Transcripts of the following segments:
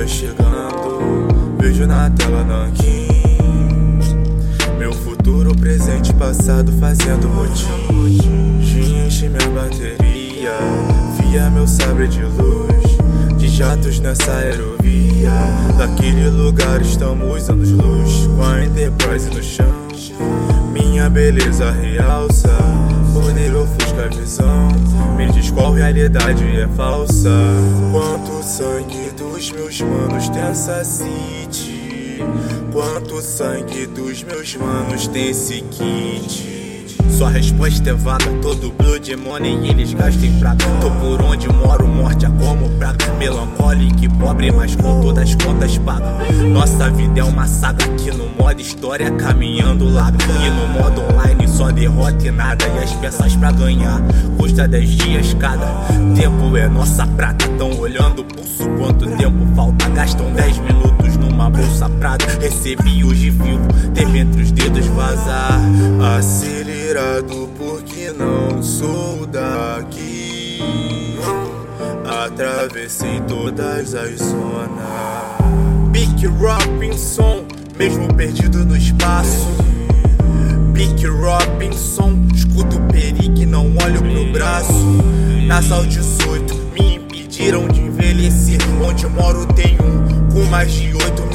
dia chegando, vejo na tela nanquins. Meu futuro, presente, passado fazendo motins. Enche minha bateria, via meu sabre de luz. De jatos nessa aerovia, daquele lugar estamos anos luz. Com a Enterprise no chão, minha beleza realça. Poder ofusca a visão, me diz qual realidade é falsa. Quanto sangue dos meus manos tem city? Quanto sangue dos meus manos tem esse kit? Sua resposta é vaga, todo blood money eles gastam em prata. Tô por onde moro, morte é como praga. Melancólico e pobre, mas com todas as contas pagas. Nossa vida é uma saga aqui no modo história, caminhando lá. E no modo online só derrota e nada. E as peças pra ganhar custa 10 dias cada. Tempo é nossa prata, tão olhando o pulso. Quanto tempo falta? Gastam 10 minutos numa bolsa prata. Recebi hoje vivo, teve entre os dedos vazar. Porque não sou daqui. Atravessei todas as zonas. Big Robinson, mesmo perdido no espaço. Big Robinson, escuto o perigo e não olho pro braço. Na sal 18, me impediram de envelhecer. Onde moro tem um com mais de 8 minutos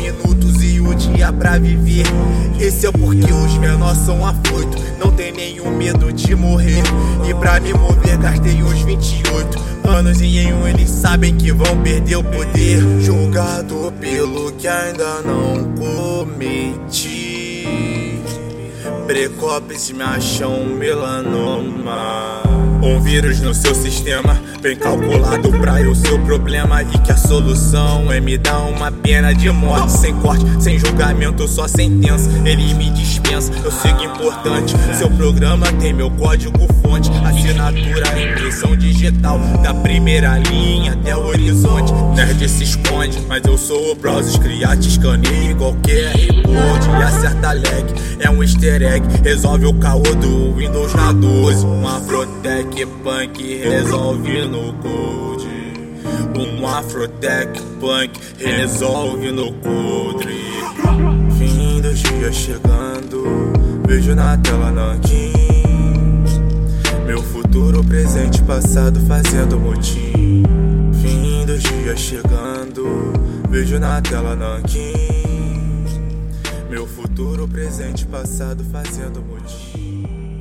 o pra viver. Esse é porque os menores são afoitos. Não tem nenhum medo de morrer. E pra me mover, gastei uns 28 anos. E em um eles sabem que vão perder o poder. Julgado pelo que ainda não cometi. Precoces me acham melanoma. Vírus no seu sistema, bem calculado pra eu seu problema. E que a solução é me dar uma pena de morte, sem corte, sem julgamento, só sentença. Ele me dispensa, eu sigo importante. Seu programa tem meu código fonte, assinatura, impressão digital, da primeira linha até o horizonte. Nerd se esconde, mas eu sou o browser, criar, te escaneio qualquer code e acerta lag. É um easter egg, resolve o caô do Windows na 12. Um Afrotech Punk resolve no code. Um Afrotech Punk resolve no code. Fim dos dias chegando, vejo na tela Nankin. Meu futuro, presente, passado fazendo motim. Fim dos dias chegando, vejo na tela Nankin. Meu futuro, presente, passado fazendo motim.